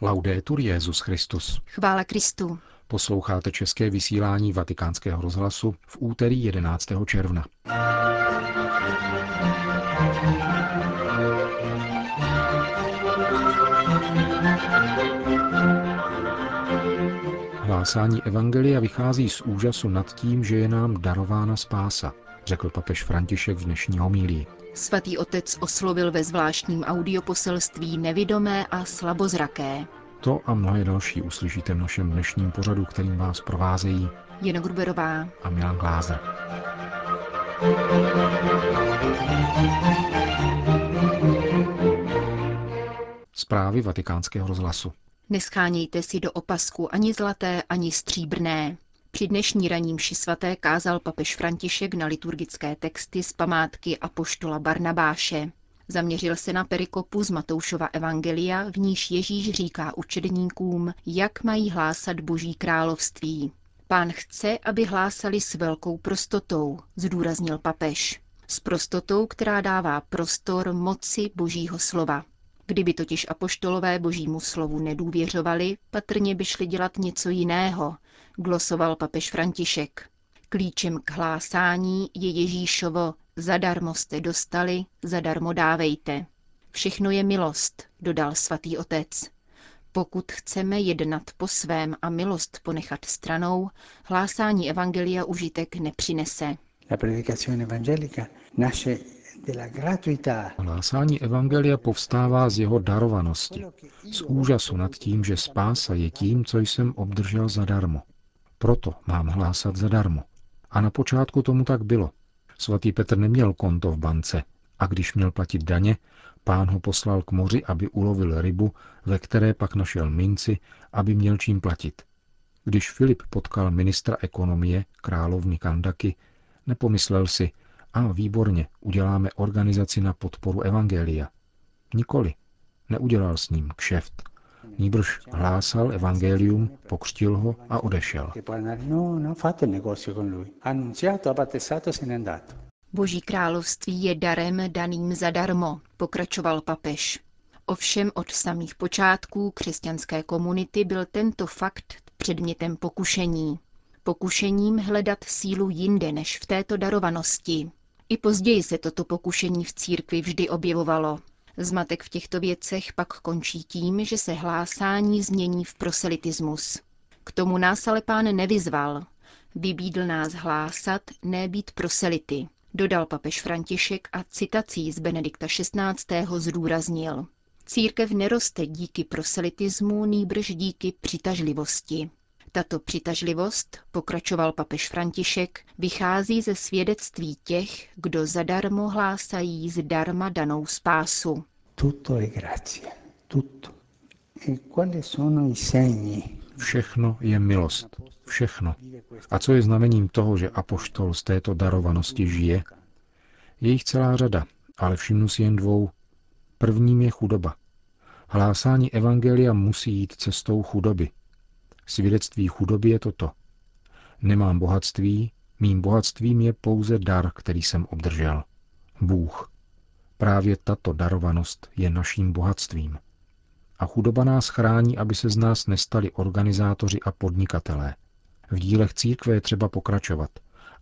Laudetur Jezus Christus. Chvála Kristu. Posloucháte české vysílání Vatikánského rozhlasu v úterý 11. června. Hlásání Evangelia vychází z úžasu nad tím, že je nám darována spása, řekl papež František v dnešní homílii. Svatý otec oslovil ve zvláštním audioposelství nevidomé a slabozraké. To a mnohé další uslyšíte v našem dnešním pořadu, kterým vás provázejí Jena Gruberová a Milan Glázer. Zprávy vatikánského rozhlasu. Neschánějte si do opasku ani zlaté, ani stříbrné. Při dnešní raním ši svaté kázal papež František na liturgické texty z památky Apoštola Barnabáše. Zaměřil se na perikopu z Matoušova Evangelia, v níž Ježíš říká učedníkům, jak mají hlásat Boží království. Pán chce, aby hlásali s velkou prostotou, zdůraznil papež. S prostotou, která dává prostor moci Božího slova. Kdyby totiž apoštolové božímu slovu nedůvěřovali, patrně by šli dělat něco jiného, glosoval papež František. Klíčem k hlásání je Ježíšovo zadarmo jste dostali, zadarmo dávejte. Všechno je milost, dodal svatý otec. Pokud chceme jednat po svém a milost ponechat stranou, hlásání evangelia užitek nepřinese. Hlásání Evangelia povstává z jeho darovanosti, z úžasu nad tím, že spása je tím, co jsem obdržel zadarmo. Proto mám hlásat zadarmo. A na počátku tomu tak bylo. Svatý Petr neměl konto v bance a když měl platit daně, pán ho poslal k moři, aby ulovil rybu, ve které pak našel minci, aby měl čím platit. Když Filip potkal ministra ekonomie, královny Kandaky, nepomyslel si, a výborně, uděláme organizaci na podporu Evangelia. Nikoli. Neudělal s ním kšeft. Nýbrž hlásal evangelium, pokřtil ho a odešel. Boží království je darem daným zadarmo, pokračoval papež. Ovšem od samých počátků křesťanské komunity byl tento fakt předmětem pokušení. Pokušením hledat sílu jinde než v této darovanosti. I později se toto pokušení v církvi vždy objevovalo. Zmatek v těchto věcech pak končí tím, že se hlásání změní v proselitismus. K tomu nás ale pán nevyzval. Vybídl nás hlásat, ne být proselity, dodal papež František a citací z Benedikta XVI. zdůraznil. Církev neroste díky proselitismu, nýbrž díky přitažlivosti. Tato přitažlivost, pokračoval papež František, vychází ze svědectví těch, kdo zadarmo hlásají zdarma danou spásu. Tutto è grazie. Tutto. E quali sono i segni? Všechno je milost. Všechno. A co je znamením toho, že apoštol z této darovanosti žije? Je jich celá řada, ale všimnu si jen dvou. Prvním je chudoba. Hlásání evangelia musí jít cestou chudoby, Svědectví chudoby je toto. Nemám bohatství, mým bohatstvím je pouze dar, který jsem obdržel. Bůh. Právě tato darovanost je naším bohatstvím. A chudoba nás chrání, aby se z nás nestali organizátoři a podnikatelé. V dílech církve je třeba pokračovat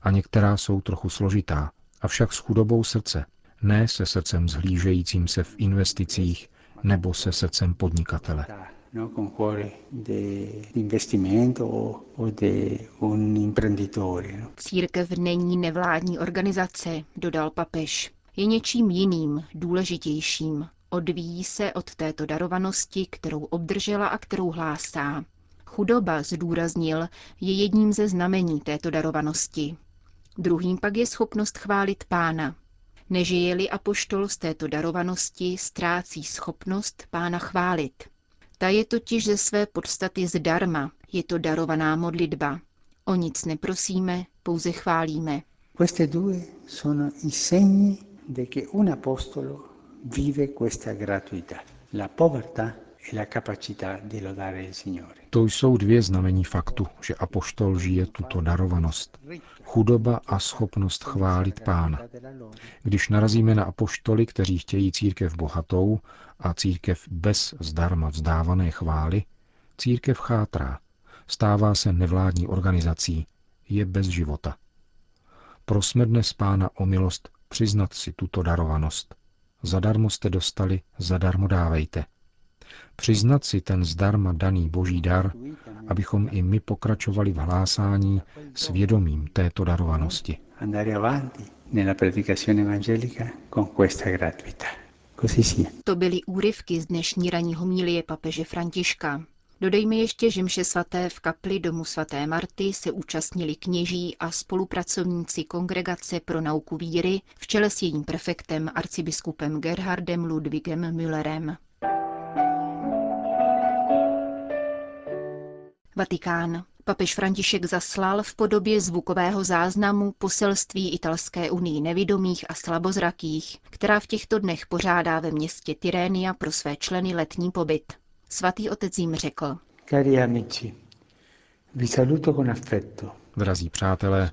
a některá jsou trochu složitá, avšak s chudobou srdce, ne se srdcem zhlížejícím se v investicích nebo se srdcem podnikatele no, con cuore di investimento o, o di un imprenditore. No. Církev není nevládní organizace, dodal papež. Je něčím jiným, důležitějším. Odvíjí se od této darovanosti, kterou obdržela a kterou hlásá. Chudoba, zdůraznil, je jedním ze znamení této darovanosti. Druhým pak je schopnost chválit pána. Nežije-li apoštol z této darovanosti, ztrácí schopnost pána chválit. Ta je totiž ze své podstaty zdarma, je to darovaná modlitba. O nic neprosíme, pouze chválíme. Queste due sono i segni che un apostolo vive questa gratuità. La povertà e To jsou dvě znamení faktu, že apoštol žije tuto darovanost. Chudoba a schopnost chválit pána. Když narazíme na apoštoly, kteří chtějí církev bohatou a církev bez zdarma vzdávané chvály, církev chátrá, stává se nevládní organizací, je bez života. Prosme dnes pána o milost přiznat si tuto darovanost. Zadarmo jste dostali, zadarmo dávejte. Přiznat si ten zdarma daný boží dar, abychom i my pokračovali v hlásání svědomím této darovanosti. To byly úryvky z dnešní ranní homílie papeže Františka. Dodejme ještě, že mše svaté v kapli domu svaté Marty se účastnili kněží a spolupracovníci Kongregace pro nauku víry v čele s jejím prefektem arcibiskupem Gerhardem Ludwigem Müllerem. Vatikán. Papež František zaslal v podobě zvukového záznamu poselství Italské unii nevidomých a slabozrakých, která v těchto dnech pořádá ve městě Tyrénia pro své členy letní pobyt. Svatý otec jim řekl. Cari amici, vi saluto con affetto. Drazí přátelé,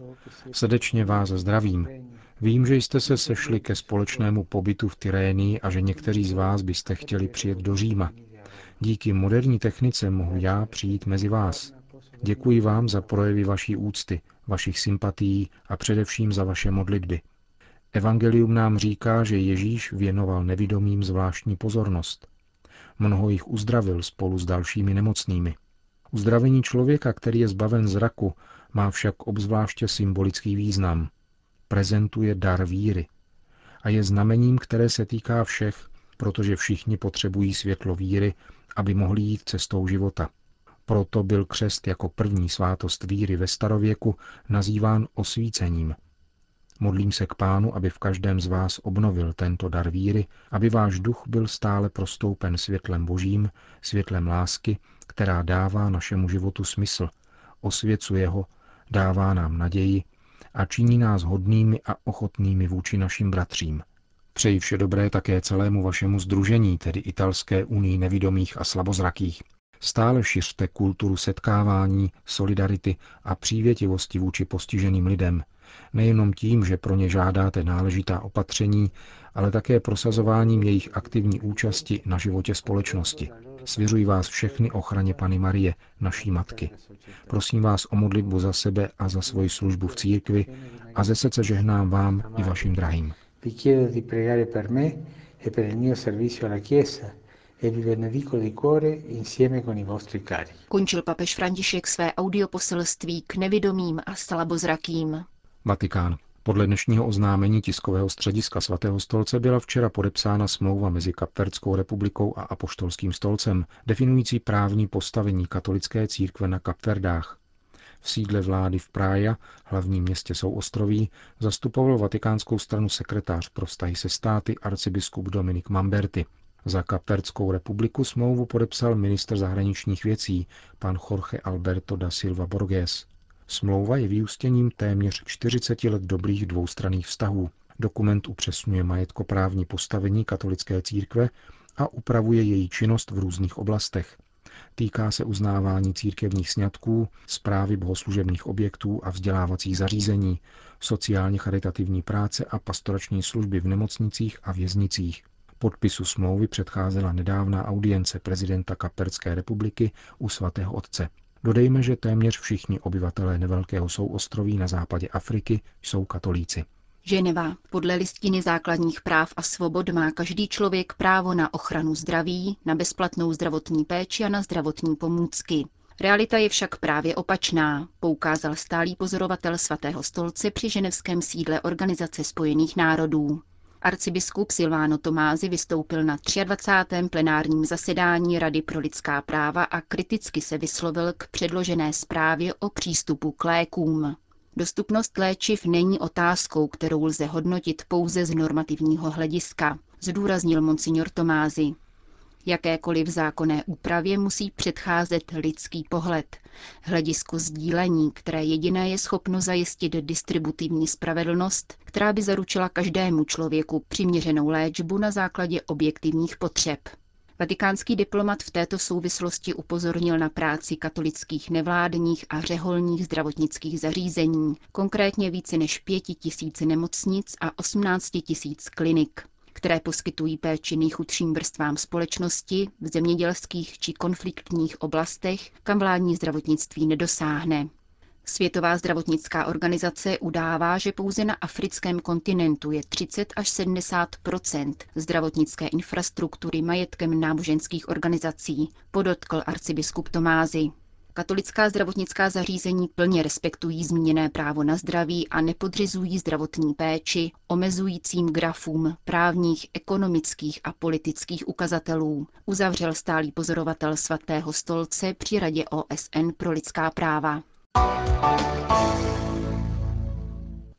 srdečně vás zdravím. Vím, že jste se sešli ke společnému pobytu v Tyrénii a že někteří z vás byste chtěli přijet do Říma. Díky moderní technice mohu já přijít mezi vás. Děkuji vám za projevy vaší úcty, vašich sympatií a především za vaše modlitby. Evangelium nám říká, že Ježíš věnoval nevidomým zvláštní pozornost. Mnoho jich uzdravil spolu s dalšími nemocnými. Uzdravení člověka, který je zbaven zraku, má však obzvláště symbolický význam. Prezentuje dar víry a je znamením, které se týká všech, protože všichni potřebují světlo víry, aby mohli jít cestou života. Proto byl křest jako první svátost víry ve starověku nazýván osvícením – Modlím se k Pánu, aby v každém z vás obnovil tento dar víry, aby váš duch byl stále prostoupen světlem božím, světlem lásky, která dává našemu životu smysl, osvěcuje ho, dává nám naději a činí nás hodnými a ochotnými vůči našim bratřím. Přeji vše dobré také celému vašemu združení, tedy Italské unii nevidomých a slabozrakých. Stále šiřte kulturu setkávání, solidarity a přívětivosti vůči postiženým lidem, nejenom tím, že pro ně žádáte náležitá opatření, ale také prosazováním jejich aktivní účasti na životě společnosti. Svěřuji vás všechny ochraně Pany Marie, naší matky. Prosím vás o modlitbu za sebe a za svoji službu v církvi a ze srdce žehnám vám i vašim drahým. E per il mio servizio alla Chiesa e vi benedico di cuore insieme con i vostri cari. Končil papež František své audioposelství k nevidomým a slabozrakým. Vatikán. Podle dnešního oznámení tiskového střediska svatého stolce byla včera podepsána smlouva mezi Kapverdskou republikou a Apoštolským stolcem, definující právní postavení katolické církve na Kapverdách. V sídle vlády v Prája, hlavním městě souostroví, zastupoval vatikánskou stranu sekretář pro vztahy se státy arcibiskup Dominik Mamberti. Za Kapverdskou republiku smlouvu podepsal minister zahraničních věcí, pan Jorge Alberto da Silva Borges. Smlouva je vyústěním téměř 40 let dobrých dvoustranných vztahů. Dokument upřesňuje majetkoprávní postavení katolické církve a upravuje její činnost v různých oblastech. Týká se uznávání církevních sňatků, zprávy bohoslužebních objektů a vzdělávacích zařízení, sociálně charitativní práce a pastorační služby v nemocnicích a věznicích. Podpisu smlouvy předcházela nedávná audience prezidenta Kaperské republiky u svatého otce. Dodejme, že téměř všichni obyvatelé nevelkého souostroví na západě Afriky jsou katolíci. Ženeva. Podle listiny základních práv a svobod má každý člověk právo na ochranu zdraví, na bezplatnou zdravotní péči a na zdravotní pomůcky. Realita je však právě opačná, poukázal stálý pozorovatel svatého stolce při ženevském sídle Organizace spojených národů. Arcibiskup Silvano Tomázy vystoupil na 23. plenárním zasedání Rady pro lidská práva a kriticky se vyslovil k předložené zprávě o přístupu k lékům. Dostupnost léčiv není otázkou, kterou lze hodnotit pouze z normativního hlediska, zdůraznil monsignor Tomázy. Jakékoliv zákonné úpravě musí předcházet lidský pohled, hledisko sdílení, které jediné je schopno zajistit distributivní spravedlnost, která by zaručila každému člověku přiměřenou léčbu na základě objektivních potřeb. Vatikánský diplomat v této souvislosti upozornil na práci katolických nevládních a řeholních zdravotnických zařízení, konkrétně více než pěti tisíc nemocnic a 18 tisíc klinik které poskytují péči nejchudším vrstvám společnosti v zemědělských či konfliktních oblastech, kam vládní zdravotnictví nedosáhne. Světová zdravotnická organizace udává, že pouze na africkém kontinentu je 30 až 70% zdravotnické infrastruktury majetkem náboženských organizací, podotkl arcibiskup Tomázy. Katolická zdravotnická zařízení plně respektují zmíněné právo na zdraví a nepodřizují zdravotní péči omezujícím grafům právních, ekonomických a politických ukazatelů, uzavřel stálý pozorovatel svatého stolce při Radě OSN pro lidská práva.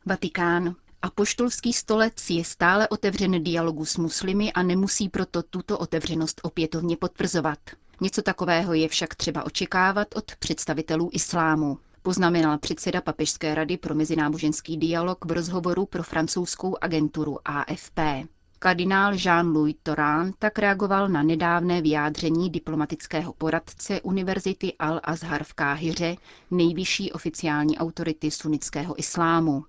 Vatikán. Apoštolský stolec je stále otevřen dialogu s muslimy a nemusí proto tuto otevřenost opětovně potvrzovat. Něco takového je však třeba očekávat od představitelů islámu, poznamenal předseda Papežské rady pro mezináboženský dialog v rozhovoru pro francouzskou agenturu AFP. Kardinál Jean-Louis Torán tak reagoval na nedávné vyjádření diplomatického poradce Univerzity Al-Azhar v Káhyře, nejvyšší oficiální autority sunnického islámu.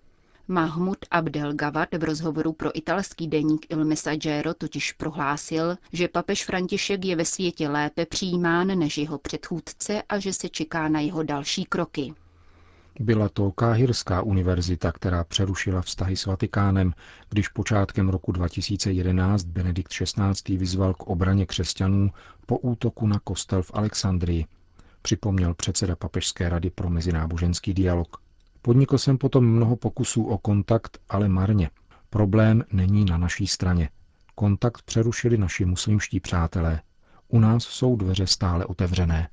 Mahmud Abdel Gawad v rozhovoru pro italský deník Il Messaggero totiž prohlásil, že papež František je ve světě lépe přijímán než jeho předchůdce a že se čeká na jeho další kroky. Byla to Káhirská univerzita, která přerušila vztahy s Vatikánem, když počátkem roku 2011 Benedikt XVI. vyzval k obraně křesťanů po útoku na kostel v Alexandrii, připomněl předseda Papežské rady pro mezináboženský dialog. Podnikl jsem potom mnoho pokusů o kontakt, ale marně. Problém není na naší straně. Kontakt přerušili naši muslimští přátelé. U nás jsou dveře stále otevřené.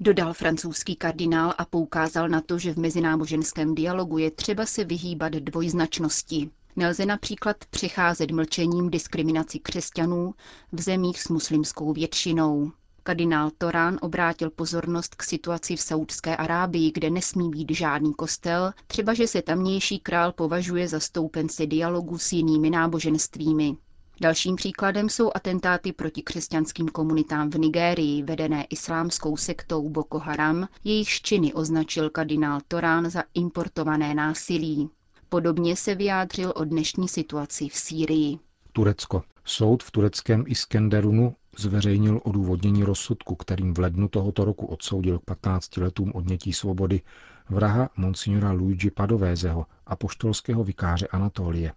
Dodal francouzský kardinál a poukázal na to, že v mezináboženském dialogu je třeba se vyhýbat dvojznačnosti. Nelze například přecházet mlčením diskriminaci křesťanů v zemích s muslimskou většinou. Kardinál Torán obrátil pozornost k situaci v Saudské Arábii, kde nesmí být žádný kostel, třeba že se tamnější král považuje za stoupence dialogu s jinými náboženstvími. Dalším příkladem jsou atentáty proti křesťanským komunitám v Nigérii, vedené islámskou sektou Boko Haram, jejichž činy označil kardinál Torán za importované násilí. Podobně se vyjádřil o dnešní situaci v Sýrii. Turecko. Soud v tureckém Iskenderunu zveřejnil odůvodnění rozsudku, kterým v lednu tohoto roku odsoudil k 15 letům odnětí svobody vraha monsignora Luigi Padovézeho a poštolského vikáře Anatolie.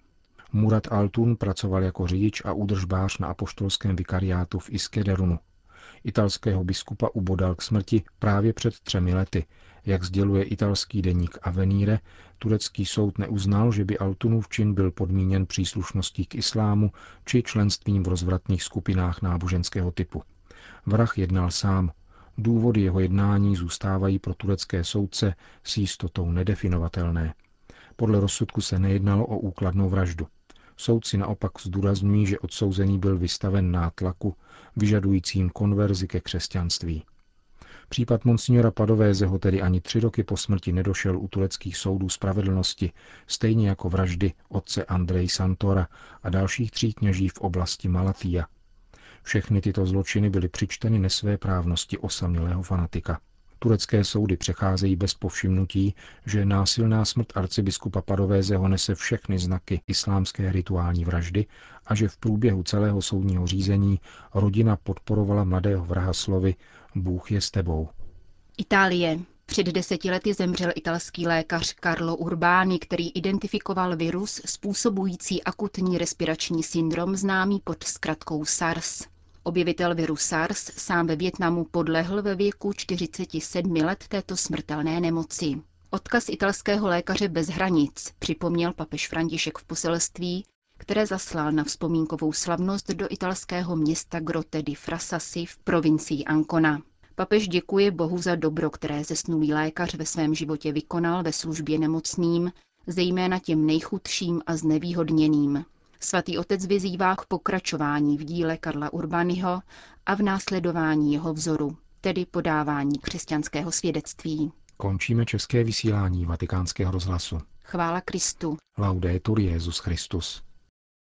Murat Altun pracoval jako řidič a údržbář na apoštolském vikariátu v Iskederunu. Italského biskupa ubodal k smrti právě před třemi lety. Jak sděluje italský deník Avenire, turecký soud neuznal, že by Altunův čin byl podmíněn příslušností k islámu či členstvím v rozvratných skupinách náboženského typu. Vrah jednal sám. Důvody jeho jednání zůstávají pro turecké soudce s jistotou nedefinovatelné. Podle rozsudku se nejednalo o úkladnou vraždu. Soudci naopak zdůrazňují, že odsouzený byl vystaven nátlaku, vyžadujícím konverzi ke křesťanství. Případ monsignora Padovézeho tedy ani tři roky po smrti nedošel u tureckých soudů spravedlnosti, stejně jako vraždy otce Andrej Santora a dalších tří kněží v oblasti Malatia. Všechny tyto zločiny byly přičteny nesvé právnosti osamělého fanatika. Turecké soudy přecházejí bez povšimnutí, že násilná smrt arcibiskupa Padovézeho nese všechny znaky islámské rituální vraždy a že v průběhu celého soudního řízení rodina podporovala mladého vraha slovy Bůh je s tebou. Itálie. Před deseti lety zemřel italský lékař Carlo Urbani, který identifikoval virus způsobující akutní respirační syndrom známý pod zkratkou SARS. Objevitel viru SARS sám ve Větnamu podlehl ve věku 47 let této smrtelné nemoci. Odkaz italského lékaře bez hranic připomněl papež František v poselství, které zaslal na vzpomínkovou slavnost do italského města Grotte di Frassasi v provincii Ancona. Papež děkuje Bohu za dobro, které zesnulý lékař ve svém životě vykonal ve službě nemocným, zejména těm nejchudším a znevýhodněným. Svatý otec vyzývá k pokračování v díle Karla Urbanyho a v následování jeho vzoru, tedy podávání křesťanského svědectví. Končíme české vysílání vatikánského rozhlasu. Chvála Kristu. Laudetur Jezus Christus.